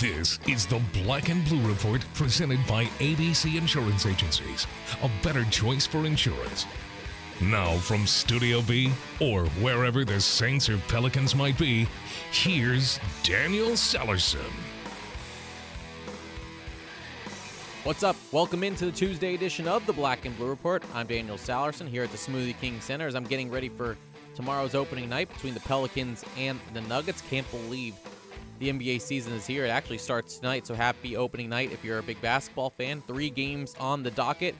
This is the Black and Blue Report presented by ABC Insurance Agencies. A better choice for insurance. Now, from Studio B, or wherever the Saints or Pelicans might be, here's Daniel Sallerson. What's up? Welcome into the Tuesday edition of the Black and Blue Report. I'm Daniel Sallerson here at the Smoothie King Center as I'm getting ready for tomorrow's opening night between the Pelicans and the Nuggets. Can't believe the NBA season is here. It actually starts tonight, so happy opening night if you're a big basketball fan. Three games on the docket,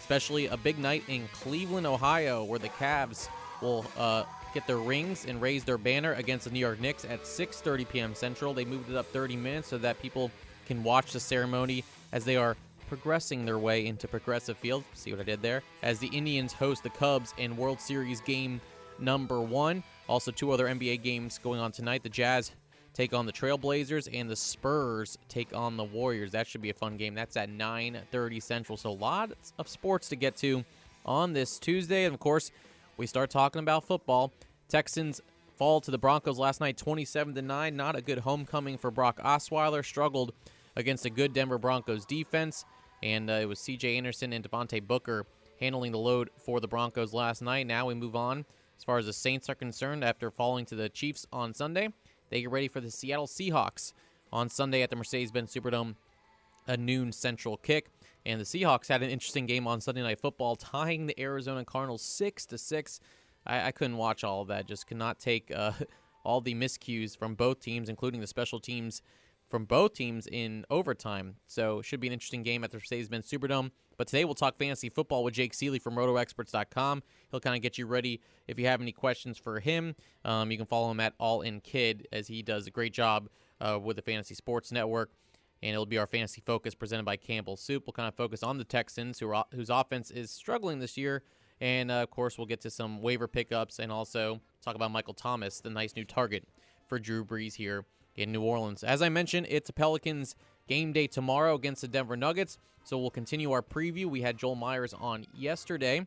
especially a big night in Cleveland, Ohio, where the Cavs will uh, get their rings and raise their banner against the New York Knicks at 6:30 p.m. Central. They moved it up 30 minutes so that people can watch the ceremony as they are progressing their way into Progressive Field. See what I did there? As the Indians host the Cubs in World Series game number one. Also, two other NBA games going on tonight. The Jazz take on the Trailblazers and the Spurs take on the Warriors. That should be a fun game. That's at 9:30 Central. So a lot of sports to get to on this Tuesday. And of course, we start talking about football. Texans fall to the Broncos last night 27 to 9. Not a good homecoming for Brock Osweiler. Struggled against a good Denver Broncos defense. And uh, it was CJ Anderson and Devontae Booker handling the load for the Broncos last night. Now we move on as far as the Saints are concerned after falling to the Chiefs on Sunday. They get ready for the Seattle Seahawks on Sunday at the Mercedes Benz Superdome, a noon central kick. And the Seahawks had an interesting game on Sunday Night Football, tying the Arizona Cardinals 6 to 6. I, I couldn't watch all of that, just could not take uh, all the miscues from both teams, including the special teams from both teams in overtime. So should be an interesting game at the Mercedes-Benz Superdome. But today we'll talk fantasy football with Jake Ciely from RotoExperts.com. He'll kind of get you ready if you have any questions for him. Um, you can follow him at All In Kid as he does a great job uh, with the Fantasy Sports Network. And it'll be our fantasy focus presented by Campbell Soup. We'll kind of focus on the Texans, who are, whose offense is struggling this year. And uh, of course, we'll get to some waiver pickups and also talk about Michael Thomas, the nice new target for Drew Brees here in New Orleans. As I mentioned, it's Pelicans game day tomorrow against the Denver Nuggets. So we'll continue our preview. We had Joel Myers on yesterday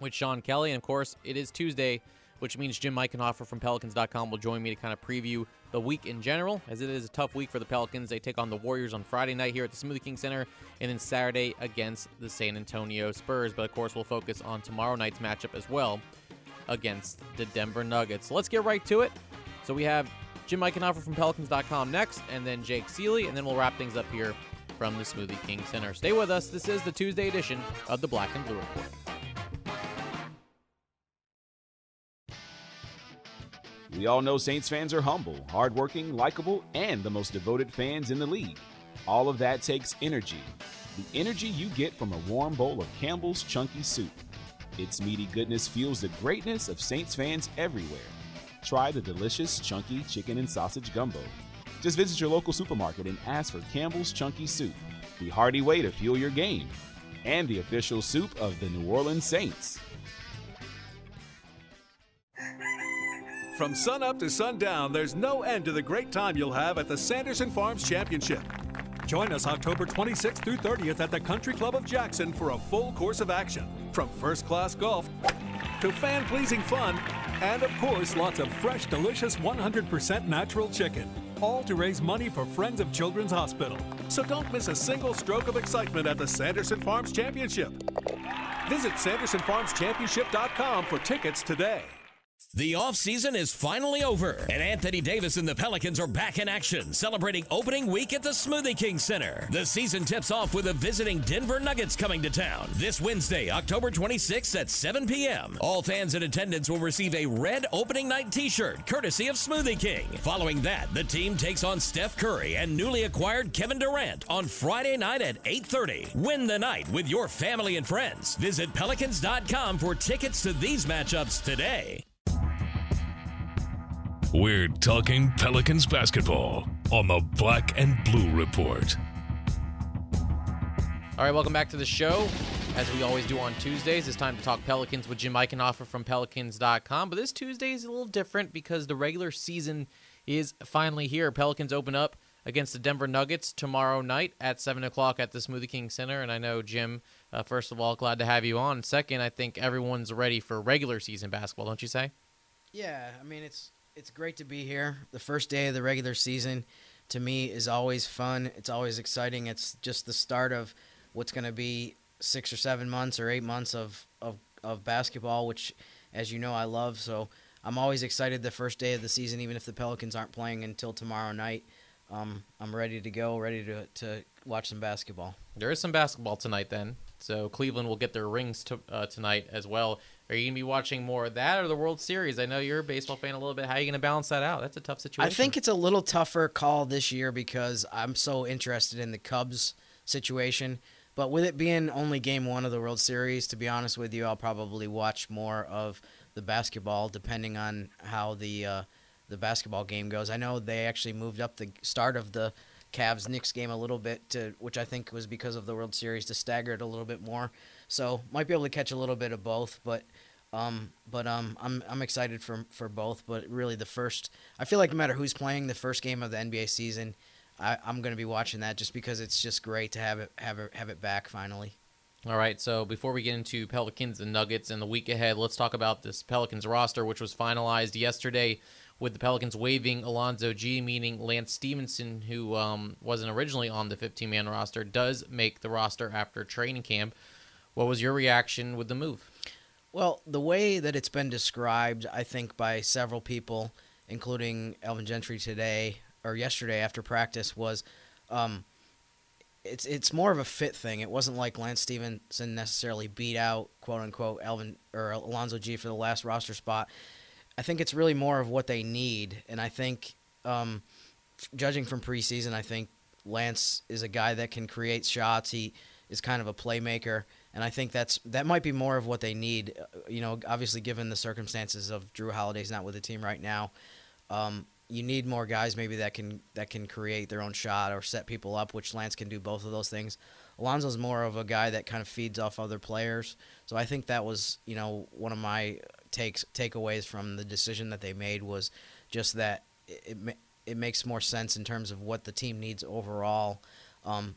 with Sean Kelly. And of course, it is Tuesday, which means Jim Eichenhofer from Pelicans.com will join me to kind of preview the week in general, as it is a tough week for the Pelicans. They take on the Warriors on Friday night here at the Smoothie King Center, and then Saturday against the San Antonio Spurs. But of course, we'll focus on tomorrow night's matchup as well against the Denver Nuggets. So let's get right to it. So we have Jim Eichenhofer from Pelicans.com next, and then Jake Ciely, and then we'll wrap things up here from the Smoothie King Center. Stay with us. This is the Tuesday edition of the Black and Blue Report. We all know Saints fans are humble, hardworking, likable, and the most devoted fans in the league. All of that takes energy. The energy you get from a warm bowl of Campbell's Chunky Soup. Its meaty goodness fuels the greatness of Saints fans everywhere. Try the delicious chunky chicken and sausage gumbo. Just visit your local supermarket and ask for Campbell's Chunky Soup, the hearty way to fuel your game, and the official soup of the New Orleans Saints. From sunup to sundown, there's no end to the great time you'll have at the Sanderson Farms Championship. Join us October 26th through 30th at the Country Club of Jackson for a full course of action. From first class golf to fan pleasing fun, and of course, lots of fresh, delicious 100% natural chicken. All to raise money for Friends of Children's Hospital. So don't miss a single stroke of excitement at the Sanderson Farms Championship. Visit SandersonFarmsChampionship.com for tickets today. The offseason is finally over, and Anthony Davis and the Pelicans are back in action, celebrating opening week at the Smoothie King Center. The season tips off with the visiting Denver Nuggets coming to town this Wednesday, October 26th at 7 p.m. All fans in attendance will receive a red opening night t shirt, courtesy of Smoothie King. Following that, the team takes on Steph Curry and newly acquired Kevin Durant on Friday night at 8.30. Win the night with your family and friends. Visit Pelicans.com for tickets to these matchups today. We're talking Pelicans basketball on the Black and Blue Report. All right, welcome back to the show. As we always do on Tuesdays, it's time to talk Pelicans with Jim Eichenhofer from Pelicans.com. But this Tuesday is a little different because the regular season is finally here. Pelicans open up against the Denver Nuggets tomorrow night at 7 o'clock at the Smoothie King Center. And I know, Jim, uh, first of all, glad to have you on. Second, I think everyone's ready for regular season basketball, don't you say? Yeah, I mean, it's it's great to be here. The first day of the regular season. to me is always fun. It's always exciting. It's just the start of what's going to be six or seven months or eight months of, of, of basketball, which, as you know, I love. So I'm always excited the first day of the season, even if the Pelicans aren't playing until tomorrow night. Um, I'm ready to go, ready to, to watch some basketball. There is some basketball tonight then. So Cleveland will get their rings to, uh, tonight as well. Are you going to be watching more of that or the World Series? I know you're a baseball fan a little bit. How are you going to balance that out? That's a tough situation. I think it's a little tougher call this year because I'm so interested in the Cubs situation. But with it being only game one of the World Series, to be honest with you, I'll probably watch more of the basketball depending on how the uh, the basketball game goes. I know they actually moved up the start of the Cavs Knicks game a little bit, to, which I think was because of the World Series to stagger it a little bit more. So might be able to catch a little bit of both, but um, but um, I'm I'm excited for for both. But really, the first I feel like no matter who's playing, the first game of the NBA season, I, I'm going to be watching that just because it's just great to have it have it have it back finally. All right, so before we get into Pelicans and Nuggets and the week ahead, let's talk about this Pelicans roster, which was finalized yesterday with the Pelicans waiving Alonzo Gee, meaning Lance Stephenson, who um, wasn't originally on the 15 man roster, does make the roster after training camp. What was your reaction with the move? Well, the way that it's been described, I think, by several people, including Alvin Gentry today or yesterday after practice, was um, it's it's more of a fit thing. It wasn't like Lance Stephenson necessarily beat out quote unquote Alvin or Alonzo Gee for the last roster spot. I think it's really more of what they need, and I think, um, judging from preseason, I think Lance is a guy that can create shots. He is kind of a playmaker, and I think that's that might be more of what they need. Uh, you know, obviously given the circumstances of Jrue Holiday's not with the team right now, um, you need more guys maybe that can that can create their own shot or set people up, which Lance can do both of those things. Alonzo's more of a guy that kind of feeds off other players, so I think that was you know one of my takes takeaways from the decision that they made was just that it it, it makes more sense in terms of what the team needs overall. Um,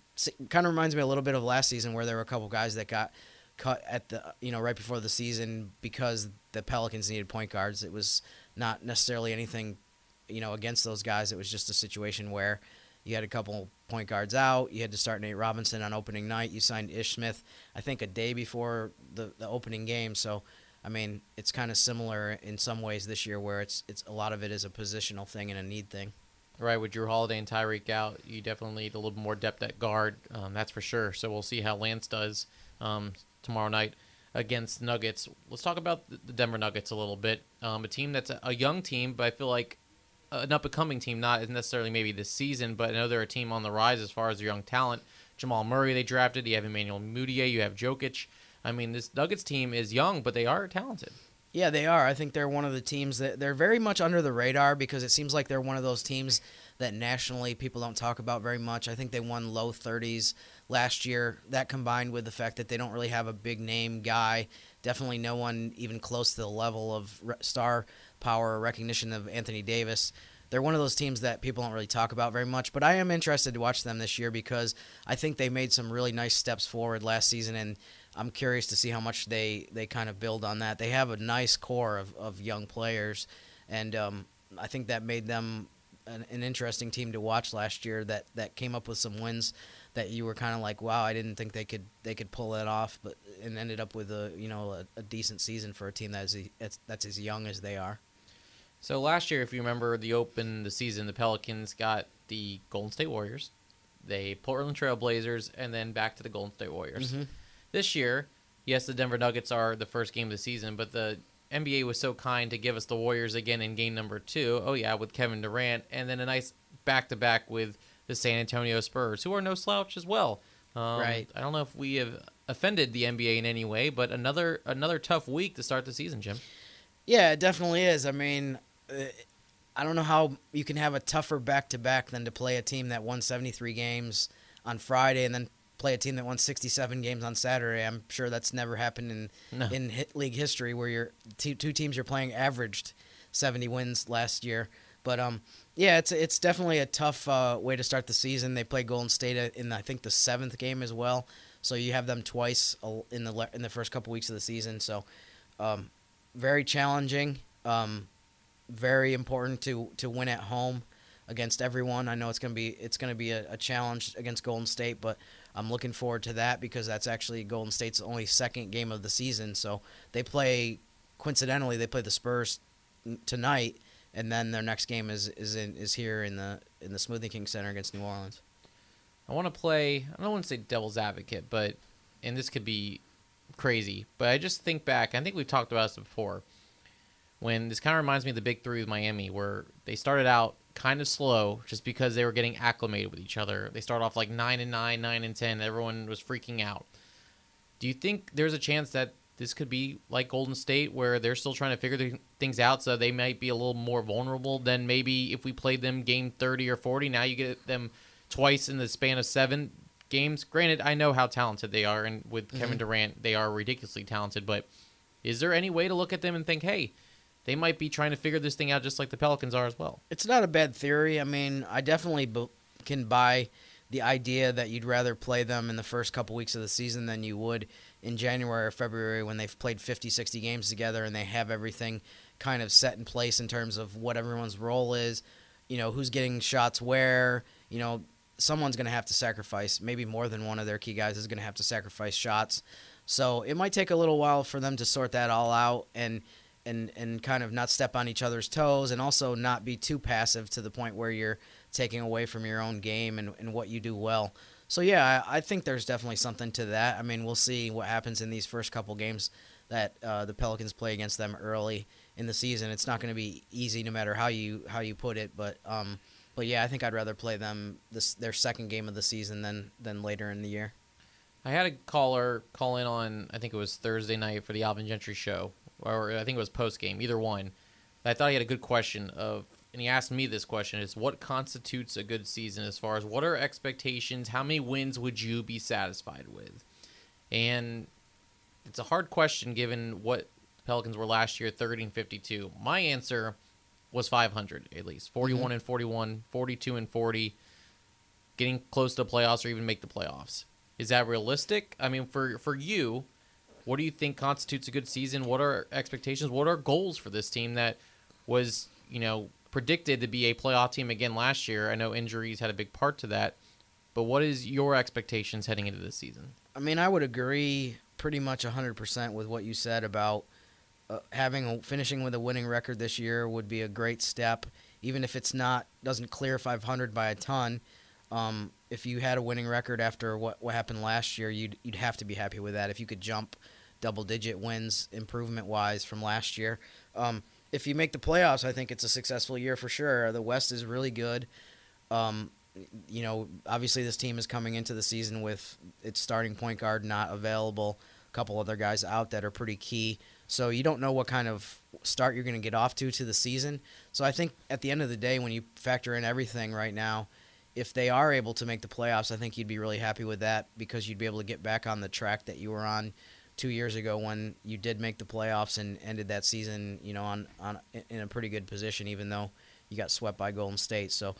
kind of reminds me a little bit of last season where there were a couple guys that got cut at the you know right before the season because the Pelicans needed point guards. It was not necessarily anything you know against those guys. It was just a situation where you had a couple point guards out. You had to start Nate Robinson on opening night. You signed Ish Smith, I think, a day before the, the opening game. So I mean, it's kind of similar in some ways this year, where it's it's a lot of it is a positional thing and a need thing. Right, with Jrue Holiday and Tyreke out, you definitely need a little more depth at guard. Um, that's for sure. So we'll see how Lance does um, tomorrow night against Nuggets. Let's talk about the Denver Nuggets a little bit. Um, a team that's a young team, but I feel like an up and coming team, not necessarily maybe this season, but I know they're a team on the rise as far as their young talent. Jamal Murray they drafted. You have Emmanuel Mudiay. You have Jokic. I mean, this Nuggets team is young, but they are talented. Yeah, they are. I think they're one of the teams that they're very much under the radar because it seems like they're one of those teams that nationally people don't talk about very much. I think they won low 30s last year. That combined with the fact that they don't really have a big name guy, definitely no one even close to the level of star power or recognition of Anthony Davis. They're one of those teams that people don't really talk about very much, but I am interested to watch them this year because I think they made some really nice steps forward last season and I'm curious to see how much they, they kind of build on that. They have a nice core of, of young players, and um, I think that made them an, an, interesting team to watch last year. That, that came up with some wins that you were kind of like, wow, I didn't think they could they could pull that off, but and ended up with a you know a, a decent season for a team that's that's, that's as young as they are. So last year, if you remember the open the season, the Pelicans got the Golden State Warriors, they Portland Trail Blazers, and then back to the Golden State Warriors. Mm-hmm. This year, yes, the Denver Nuggets are the first game of the season, but the NBA was so kind to give us the Warriors again in game number two. Oh, yeah, with Kevin Durant, and then a nice back to back with the San Antonio Spurs, who are no slouch as well. Um, right. I don't know if we have offended the NBA in any way, but another another tough week to start the season, Jim. Yeah, it definitely is. I mean, uh, I don't know how you can have a tougher back to back than to play a team that won 73 games on Friday and then play a team that won 67 games on Saturday. I'm sure that's never happened in no. in hit league history where your two, two teams you're playing averaged 70 wins last year. But um, yeah, it's it's definitely a tough uh, way to start the season. They play Golden State in I think the seventh game as well, so you have them twice in the in the first couple weeks of the season. So um, very challenging, um, very important to to win at home. against everyone. I know it's gonna be it's gonna be a, a challenge against Golden State, but I'm looking forward to that because that's actually Golden State's only second game of the season. So they play coincidentally they play the Spurs tonight, and then their next game is is in is here in the in the Smoothie King Center against New Orleans. I want to play. I don't want to say devil's advocate, but and this could be crazy, but I just think back. I think we've talked about this before. When this kind of reminds me of the big three with Miami, where they started out kind of slow just because they were getting acclimated with each other. They started off like nine and nine, nine and ten. Everyone was freaking out. Do you think there's a chance that this could be like Golden State, where they're still trying to figure things out, so they might be a little more vulnerable than maybe if we played them game 30 or 40? Now you get them twice in the span of seven games. Granted, I know how talented they are, and with mm-hmm. Kevin Durant, they are ridiculously talented. But is there any way to look at them and think, hey, they might be trying to figure this thing out just like the Pelicans are as well? It's not a bad theory. I mean, I definitely b- can buy the idea that you'd rather play them in the first couple weeks of the season than you would in January or February when they've played 50, 60 games together and they have everything kind of set in place in terms of what everyone's role is, you know, who's getting shots where, you know, someone's going to have to sacrifice. Maybe more than one of their key guys is going to have to sacrifice shots. So it might take a little while for them to sort that all out and and and kind of not step on each other's toes and also not be too passive to the point where you're taking away from your own game and, and what you do well. So yeah, I, I think there's definitely something to that. I mean, we'll see what happens in these first couple games that uh, the Pelicans play against them early in the season. It's not going to be easy, no matter how you how you put it. But um, but yeah, I think I'd rather play them this their second game of the season than than later in the year. I had a caller call in on I think it was Thursday night for the Alvin Gentry show, or I think it was post game, either one. I thought he had a good question of, and he asked me this question: is what constitutes a good season as far as what are expectations? How many wins would you be satisfied with? And it's a hard question given what Pelicans were last year, 30 and 52. My answer was 500 at least 41 mm-hmm. and 41 42 and 40 getting close to the playoffs or even make the playoffs is that realistic i mean for for you what do you think constitutes a good season what are expectations what are goals for this team that was you know predicted to be a playoff team again last year i know injuries had a big part to that but what is your expectations heading into this season i mean i would agree pretty much 100% with what you said about uh, having a, finishing with a winning record this year would be a great step, even if it's not doesn't clear 500 by a ton. Um, if you had a winning record after what what happened last year, you'd you'd have to be happy with that. If you could jump double digit wins improvement wise from last year. Um, if you make the playoffs, I think it's a successful year for sure. The West is really good. Um, you know, obviously this team is coming into the season with its starting point guard not available. A couple other guys out that are pretty key. So you don't know what kind of start you're going to get off to to the season. So I think at the end of the day, when you factor in everything right now, if they are able to make the playoffs, I think you'd be really happy with that because you'd be able to get back on the track that you were on two years ago when you did make the playoffs and ended that season, you know, on on in a pretty good position, even though you got swept by Golden State. So,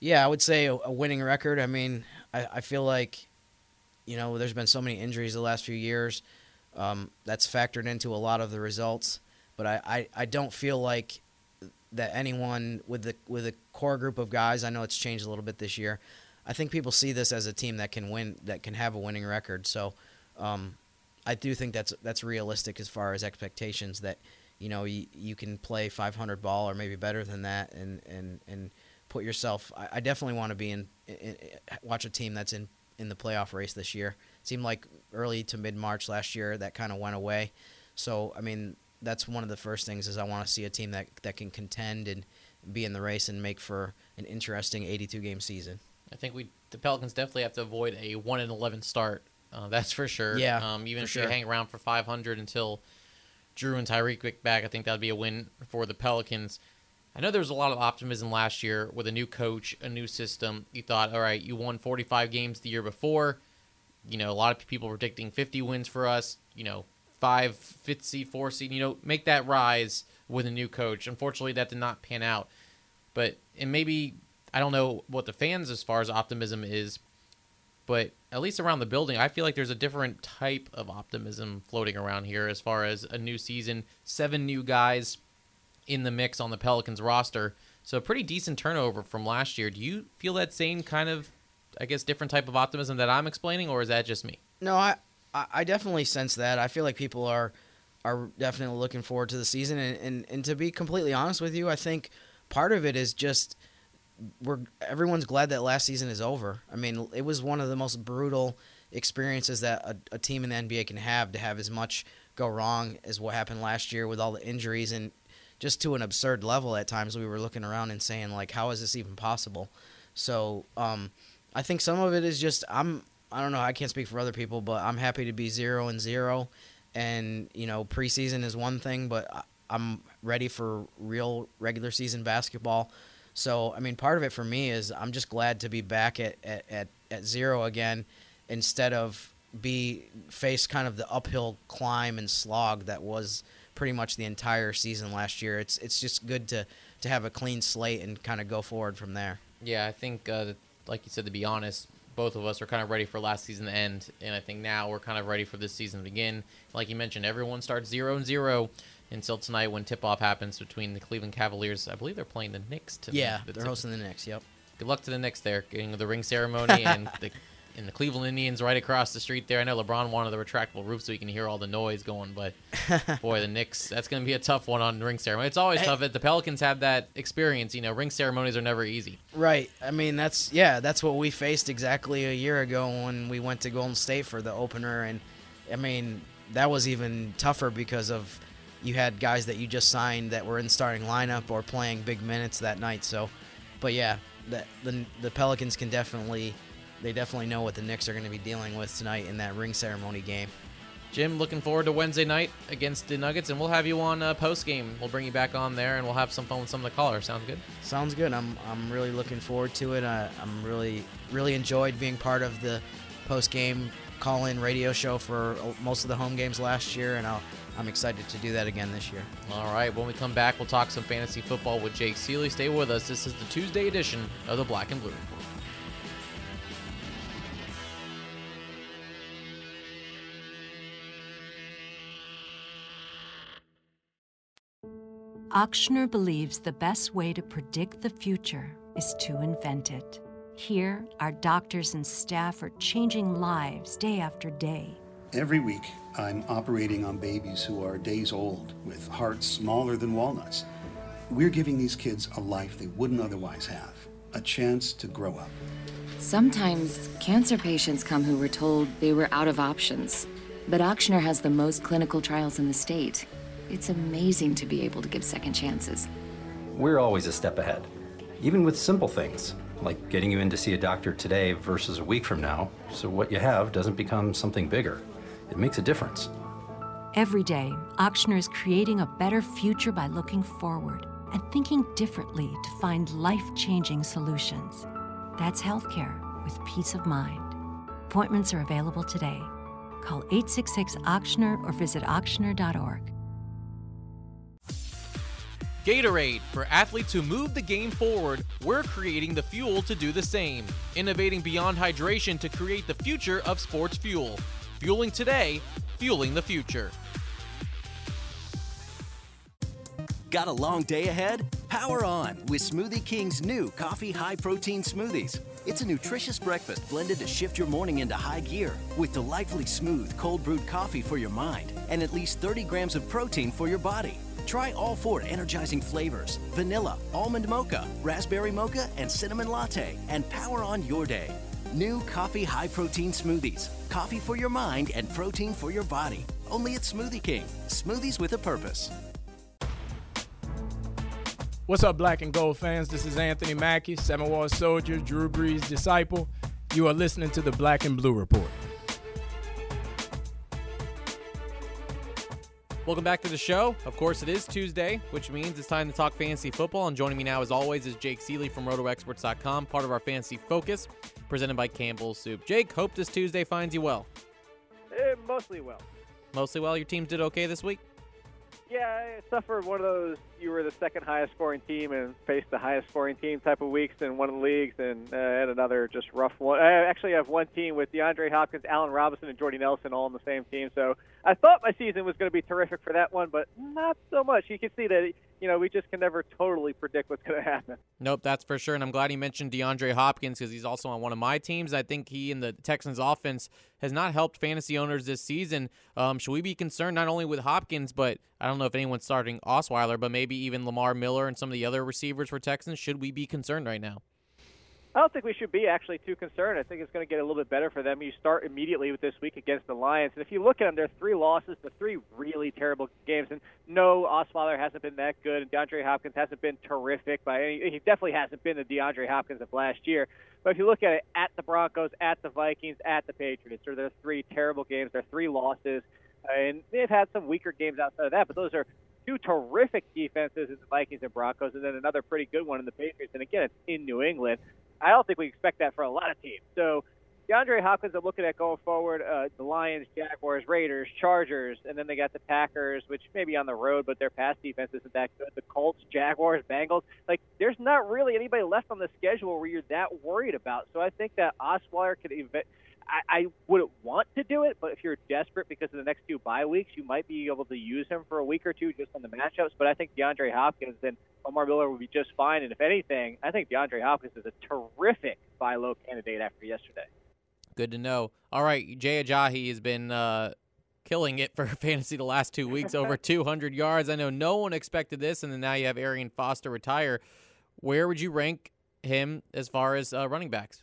yeah, I would say a, winning record. I mean, I, I feel like, you know, there's been so many injuries the last few years. Um, that's factored into a lot of the results, but I, I, I don't feel like that anyone with the with a core group of guys. I know it's changed a little bit this year. I think people see this as a team that can win, that can have a winning record. So, um, I do think that's that's realistic as far as expectations. That you know you, you can play 500 ball or maybe better than that, and and and put yourself. I, I definitely want to be in, in, in, watch a team that's in in the playoff race this year seemed like early to mid March last year that kind of went away. So I mean, that's one of the first things is I want to see a team that that can contend and be in the race and make for an interesting 82 game season. I think we the Pelicans definitely have to avoid a one and 11 start. Uh, that's for sure. Yeah. Um, even if sure. you hang around for 500 until Jrue and Tyreke get back, I think that'd be a win for the Pelicans. I know there was a lot of optimism last year with a new coach, a new system. You thought, all right, you won 45 games the year before you know, a lot of people predicting 50 wins for us, you know, five, fifth seed, four seed, you know, make that rise with a new coach. Unfortunately, that did not pan out. But, and maybe, I don't know what the fans as far as optimism is, but at least around the building, I feel like there's a different type of optimism floating around here as far as a new season, seven new guys in the mix on the Pelicans roster. So a pretty decent turnover from last year. Do you feel that same kind of, I guess, different type of optimism that I'm explaining, or is that just me? No, I I definitely sense that. I feel like people are are definitely looking forward to the season, and and, and to be completely honest with you, I think part of it is just we're everyone's glad that last season is over. I mean, it was one of the most brutal experiences that a, a team in the NBA can have to have as much go wrong as what happened last year with all the injuries and just to an absurd level at times. We were looking around and saying like how is this even possible? So um, i think some of it is just i'm i don't know i can't speak for other people but i'm happy to be zero and zero. And you know preseason is one thing but i'm ready for real regular season basketball so i mean part of it for me is i'm just glad to be back at, at, at, at zero again instead of be face kind of the uphill climb and slog that was pretty much the entire season last year. It's it's just good to to have a clean slate and kind of go forward from there. Yeah, I think, uh, like you said, to be honest, both of us are kind of ready for last season to end, and I think now we're kind of ready for this season to begin. Like you mentioned, everyone starts zero and zero until tonight when tip-off happens between the Cleveland Cavaliers. I believe they're playing the Knicks tonight. Yeah, The they're tip- hosting the Knicks. Yep. Good luck to the Knicks there, getting the ring ceremony and the and the Cleveland Indians right across the street there. I know LeBron wanted the retractable roof so he can hear all the noise going, but boy, the Knicks that's going to be a tough one on ring ceremony. It's always tough. The Pelicans have that experience. You know, ring ceremonies are never easy. Right. I mean, that's yeah, that's what we faced exactly a year ago when we went to Golden State for the opener, and I mean that was even tougher because of you had guys that you just signed that were in the starting lineup or playing big minutes that night. So, but yeah, the the, the Pelicans can definitely they definitely know what the Knicks are going to be dealing with tonight in that ring ceremony game. Jim, looking forward to Wednesday night against the Nuggets, and we'll have you on uh, post game. We'll bring you back on there, and we'll have some fun with some of the callers. Sounds good? Sounds good. I'm I'm really looking forward to it. I, I'm really really enjoyed being part of the post game call in radio show for most of the home games last year, and I'll, I'm excited to do that again this year. All right. When we come back, we'll talk some fantasy football with Jake Ciely. Stay with us. This is the Tuesday edition of the Black and Blue Report. Ochsner believes the best way to predict the future is to invent it. Here, our doctors and staff are changing lives day after day. Every week, I'm operating on babies who are days old with hearts smaller than walnuts. We're giving these kids a life they wouldn't otherwise have, a chance to grow up. Sometimes cancer patients come who were told they were out of options. But Ochsner has the most clinical trials in the state. It's amazing to be able to give second chances. We're always a step ahead, even with simple things like getting you in to see a doctor today versus a week from now, so what you have doesn't become something bigger. It makes a difference. Every day, Ochsner is creating a better future by looking forward and thinking differently to find life changing solutions. That's healthcare with peace of mind. Appointments are available today. Call 866 Ochsner or visit ochsner.org. Gatorade. For athletes who move the game forward, we're creating the fuel to do the same. Innovating beyond hydration to create the future of sports fuel. Fueling today, fueling the future. Got a long day ahead? Power on with Smoothie King's new coffee high protein smoothies. It's a nutritious breakfast blended to shift your morning into high gear with delightfully smooth cold brewed coffee for your mind and at least 30 grams of protein for your body. Try all four energizing flavors vanilla, almond mocha, raspberry mocha, and cinnamon latte, and power on your day. New coffee high protein smoothies. Coffee for your mind and protein for your body. Only at Smoothie King. Smoothies with a purpose. What's up, black and gold fans? This is Anthony Mackie, Civil War Soldier, Drew Brees' disciple. You are listening to the Black and Blue Report. Welcome back to the show. Of course, it is Tuesday, which means it's time to talk fantasy football. And joining me now, as always, is Jake Ciely from RotoExperts.com, part of our Fantasy Focus, presented by Campbell's Soup. Jake, hope this Tuesday finds you well. Eh, mostly well. Mostly well. Your team did okay this week. Yeah, I suffered one of those you were the second highest scoring team and faced the highest scoring team type of weeks in one of the leagues, and uh, had another just rough one. I actually have one team with DeAndre Hopkins, Allen Robinson, and Jordy Nelson all on the same team. So I thought my season was going to be terrific for that one, but not so much. You can see that you know, we just can never totally predict what's going to happen. Nope, that's for sure. And I'm glad he mentioned DeAndre Hopkins because he's also on one of my teams. I think he and the Texans offense has not helped fantasy owners this season. Um, should we be concerned not only with Hopkins, but I don't know if anyone's starting Osweiler, but maybe even Lamar Miller and some of the other receivers for Texans? Should we be concerned right now? I don't think we should be actually too concerned. I think it's going to get a little bit better for them. You start immediately with this week against the Lions, and if you look at them, their three losses, the three really terrible games. And no, Osweiler hasn't been that good, and DeAndre Hopkins hasn't been terrific by any. He definitely hasn't been the DeAndre Hopkins of last year. But if you look at it, at the Broncos, at the Vikings, at the Patriots, are three terrible games. Their three losses, and they've had some weaker games outside of that. But those are two terrific defenses in the Vikings and Broncos, and then another pretty good one in the Patriots. And again, it's in New England. I don't think we expect that for a lot of teams. So DeAndre Hopkins, I'm looking at going forward. Uh, the Lions, Jaguars, Raiders, Chargers, and then they got the Packers, which may be on the road, but their pass defense isn't that good. The Colts, Jaguars, Bengals. Like, there's not really anybody left on the schedule where you're that worried about. So I think that Osweiler could even. I, I wouldn't want to do it, but if you're desperate because of the next two bye weeks, you might be able to use him for a week or two just on the matchups. But I think DeAndre Hopkins and Lamar Miller would be just fine. And if anything, I think DeAndre Hopkins is a terrific buy low candidate after yesterday. Good to know. All right, Jay Ajayi has been uh, killing it for fantasy the last two weeks, over 200 yards. I know no one expected this, and then now you have Arian Foster retire. Where would you rank him as far as uh, running backs?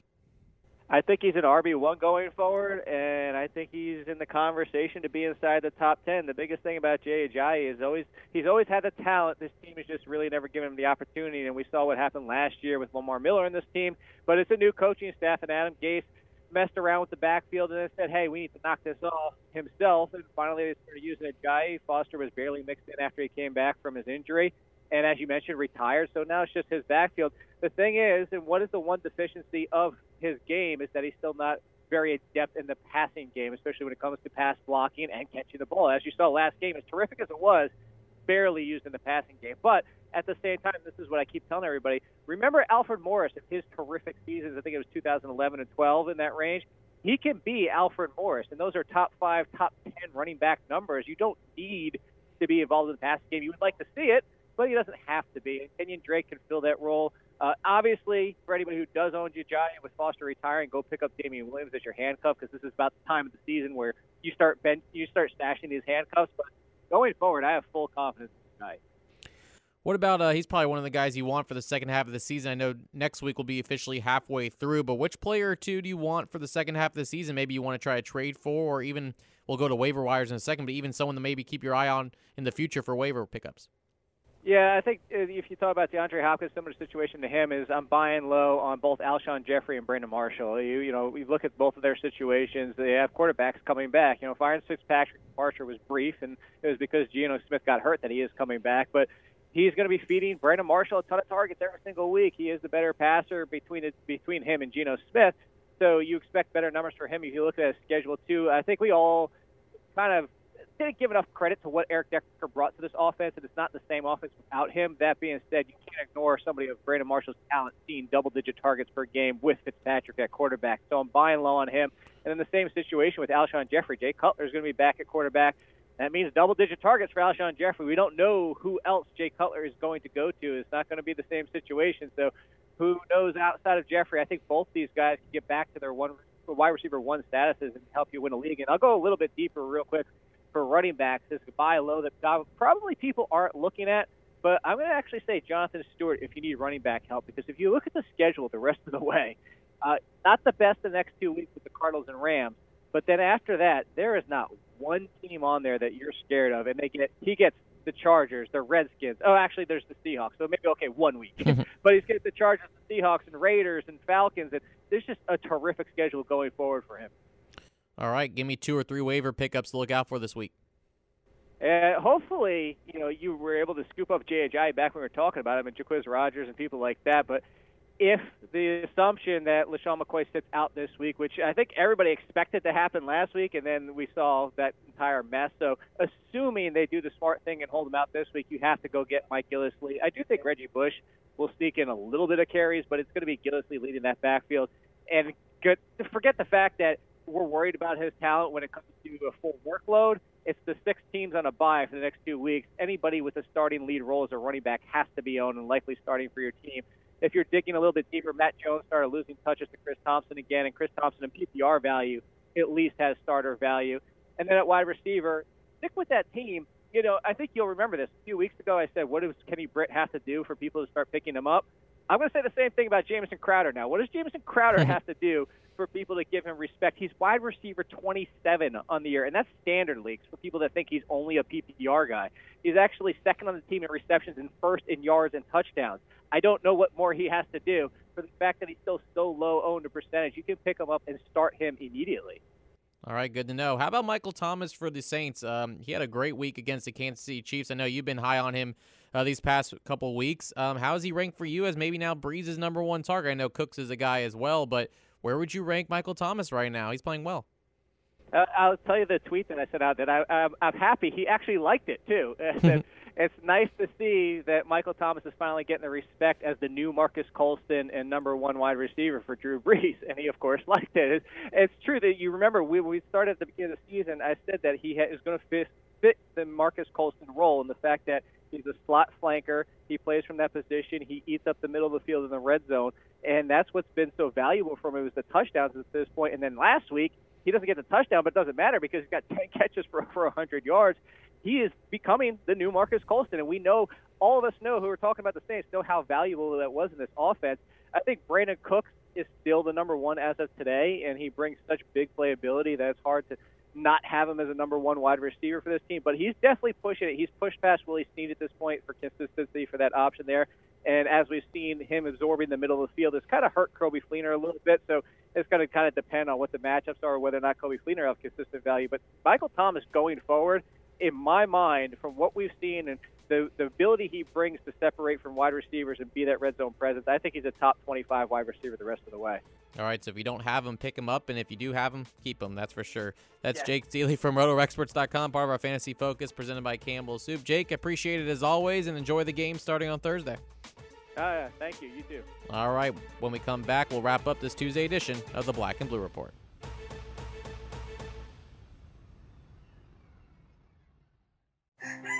I think he's an RB one going forward, and I think he's in the conversation to be inside the top ten. The biggest thing about Jay Ajayi is always he's always had the talent. This team has just really never given him the opportunity, and we saw what happened last year with Lamar Miller in this team. But it's a new coaching staff, and Adam Gase messed around with the backfield and then said, "Hey, we need to knock this off himself." And finally, they started using Ajayi. Foster was barely mixed in after he came back from his injury, and as you mentioned, retired. So now it's just his backfield. The thing is, and what is the one deficiency of his game is that he's still not very adept in the passing game, especially when it comes to pass blocking and catching the ball. As you saw last game, as terrific as it was, barely used in the passing game. But at the same time, this is what I keep telling everybody. Remember Alfred Morris and his terrific seasons. I think it was 2011 and 12 in that range. He can be Alfred Morris, and those are top five, top ten running back numbers. You don't need to be involved in the passing game. You would like to see it, but he doesn't have to be. And Kenyan Drake can fill that role. Uh, obviously, for anybody who does own Ajayi with Foster retiring, go pick up Damien Williams as your handcuff because this is about the time of the season where you start ben- you start stashing these handcuffs. But going forward, I have full confidence in. What about uh, he's probably one of the guys you want for the second half of the season. I know next week will be officially halfway through, but which player or two do you want for the second half of the season? Maybe you want to try to trade for, or even we'll go to waiver wires in a second, but even someone to maybe keep your eye on in the future for waiver pickups. Yeah, I think uh, if you talk about DeAndre Hopkins, similar situation to him is I'm buying low on both Alshon Jeffery and Brandon Marshall. You you know, we look at both of their situations. They have quarterbacks coming back. You know, Ryan Fitzpatrick's departure was brief, and it was because Geno Smith got hurt that he is coming back. But he's going to be feeding Brandon Marshall a ton of targets every single week. He is the better passer between it, between him and Geno Smith. So you expect better numbers for him if you look at his schedule too. I think we all kind of didn't give enough credit to what Eric Decker brought to this offense, and it's not the same offense without him. That being said, you can't ignore somebody of Brandon Marshall's talent seeing double-digit targets per game with Fitzpatrick at quarterback. So I'm buying low on him. And in the same situation with Alshon Jeffery, Jay Cutler is going to be back at quarterback. That means double-digit targets for Alshon Jeffery. We don't know who else Jay Cutler is going to go to. It's not going to be the same situation. So who knows outside of Jeffery? I think both these guys can get back to their one wide receiver one statuses and help you win a league. And I'll go a little bit deeper real quick for running backs is a buy low that probably people aren't looking at. But I'm going to actually say Jonathan Stewart if you need running back help because if you look at the schedule the rest of the way, uh, not the best the next two weeks with the Cardinals and Rams, but then after that, there is not one team on there that you're scared of, and they get he gets the Chargers, the Redskins. Oh, actually, there's the Seahawks. So maybe okay, one week, but he's getting the Chargers, the Seahawks, and Raiders and Falcons, and there's just a terrific schedule going forward for him. All right, give me two or three waiver pickups to look out for this week. Hopefully, you know, you were able to scoop up Ajayi back when we were talking about him and Jacquizz Rodgers and people like that. But if the assumption that LeSean McCoy sits out this week, which I think everybody expected to happen last week, and then we saw that entire mess. So, assuming they do the smart thing and hold him out this week, you have to go get Mike Gillislee. I do think Reggie Bush will sneak in a little bit of carries, but it's going to be Gillislee leading that backfield. And good, forget the fact that we're worried about his talent when it comes to a full workload. It's the six teams on a bye for the next two weeks. Anybody with a starting lead role as a running back has to be owned and likely starting for your team if you're digging a little bit deeper, Matt Jones started losing touches to Chris Thompson again, and Chris Thompson in PPR value at least has starter value. And then at wide receiver, stick with that team. You know, I think you'll remember this. A few weeks ago, I said, what does Kenny Britt have to do for people to start picking him up? I'm going to say the same thing about Jamison Crowder now. What does Jamison Crowder have to do for people to give him respect? He's wide receiver 27 on the year, and that's standard leagues for people that think he's only a PPR guy. He's actually second on the team in receptions and first in yards and touchdowns. I don't know what more he has to do for the fact that he's still so low owned a percentage. You can pick him up and start him immediately. All right, good to know. How about Michael Thomas for the Saints? Um, he had a great week against the Kansas City Chiefs. I know you've been high on him uh, these past couple weeks. Um, how does he ranked for you as maybe now Brees' number one target? I know Cooks is a guy as well, but where would you rank Michael Thomas right now? He's playing well. Uh, I'll tell you the tweet that I sent out that I, I'm, I'm happy he actually liked it too. it's nice to see that Michael Thomas is finally getting the respect as the new Marques Colston and number one wide receiver for Drew Brees, and he of course liked it. It's, it's true that you remember we, we started at the beginning of the season. I said that he ha- is going to fit, fit the Marques Colston role, and the fact that he's a slot flanker, he plays from that position, he eats up the middle of the field in the red zone, and that's what's been so valuable for him. It was the touchdowns at this point. point, and then last week he doesn't get the touchdown, but it doesn't matter because he's got 10 catches for over 100 yards he is becoming the new Marques Colston, and we know all of us know who are talking about the Saints know how valuable that was in this offense. I think Brandin Cooks is still the number one as of today, and he brings such big playability that it's hard to not have him as a number one wide receiver for this team. But he's definitely pushing it. He's pushed past Willie Snead at this point for consistency for that option there. And as we've seen him absorbing the middle of the field, it's kind of hurt Coby Fleener a little bit. So it's going to kind of depend on what the matchups are, whether or not Coby Fleener has consistent value. But Michael Thomas going forward in my mind, from what we've seen and the, the ability he brings to separate from wide receivers and be that red zone presence, I think he's a top 25 wide receiver the rest of the way. All right, so if you don't have him, pick him up, and if you do have him, keep him. That's for sure. That's yeah. Jake Ciely from RotoExperts.com, part of our Fantasy Focus, presented by Campbell Soup. Jake, appreciate it as always, and enjoy the game starting on Thursday. Oh, yeah, thank you. You too. All right, when we come back, we'll wrap up this Tuesday edition of the Black and Blue Report.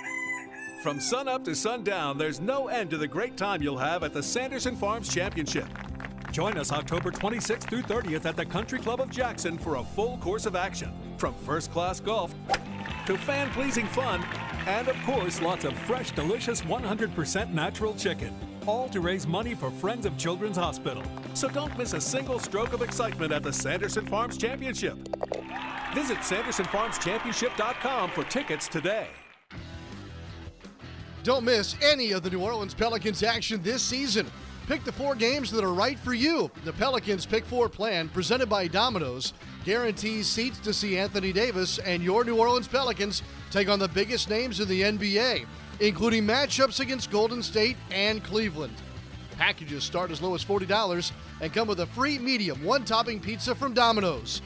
From sunup to sundown, there's no end to the great time you'll have at the Sanderson Farms Championship. Join us October 26th through 30th at the Country Club of Jackson for a full course of action. From first class golf to fan pleasing fun, and of course, lots of fresh, delicious 100% natural chicken. All to raise money for Friends of Children's Hospital. So don't miss a single stroke of excitement at the Sanderson Farms Championship. Visit SandersonFarmsChampionship.com for tickets today. Don't miss any of the New Orleans Pelicans action this season. Pick the four games that are right for you. The Pelicans Pick Four plan, presented by Domino's, guarantees seats to see Anthony Davis and your New Orleans Pelicans take on the biggest names in the NBA, including matchups against Golden State and Cleveland. Packages start as low as $40 and come with a free medium one topping pizza from Domino's.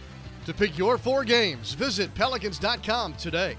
To pick your four games, visit pelicans.com today.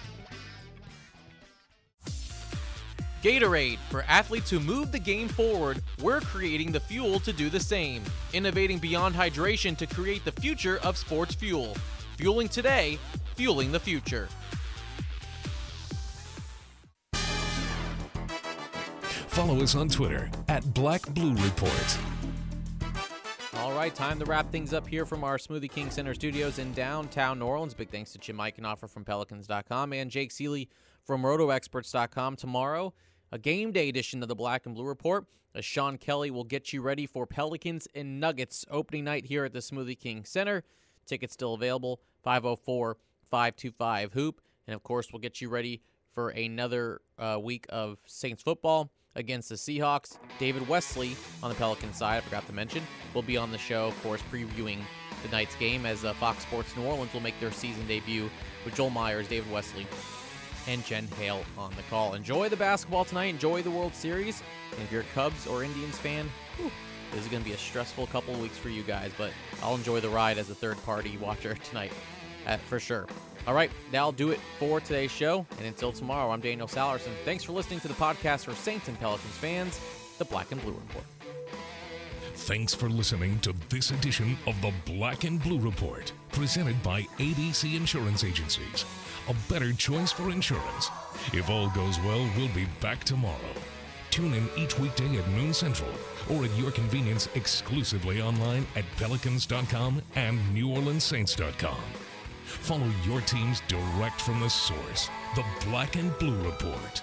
Gatorade. For athletes who move the game forward, we're creating the fuel to do the same. Innovating beyond hydration to create the future of sports fuel. Fueling today, fueling the future. Follow us on Twitter at Black Blue Report. All right, time to wrap things up here from our Smoothie King Center studios in downtown New Orleans. Big thanks to Jim Eichenhofer from Pelicans.com and Jake Ciely from RotoExperts.com. Tomorrow, a game day edition of the Black and Blue Report as Sean Kelly will get you ready for Pelicans and Nuggets opening night here at the Smoothie King Center. Tickets still available 504 525 Hoop. And of course, we'll get you ready for another uh, week of Saints football against the Seahawks. David Wesley on the Pelican side, I forgot to mention, will be on the show, of course, previewing the night's game as uh, Fox Sports New Orleans will make their season debut with Joel Myers, David Wesley, and Jen Hale on the call. Enjoy the basketball tonight. Enjoy the World Series. And if you're a Cubs or Indians fan, whew, this is going to be a stressful couple weeks for you guys, but I'll enjoy the ride as a third party watcher tonight uh, for sure. All right, that'll do it for today's show. And until tomorrow, I'm Daniel Sallerson. Thanks for listening to the podcast for Saints and Pelicans fans, the Black and Blue Report. Thanks for listening to this edition of the Black and Blue Report, presented by ABC Insurance Agencies. A better choice for insurance. If all goes well, we'll be back tomorrow. Tune in each weekday at noon central or at your convenience exclusively online at pelicans.com and neworleanssaints.com. Follow your teams direct from the source, the Black and Blue Report.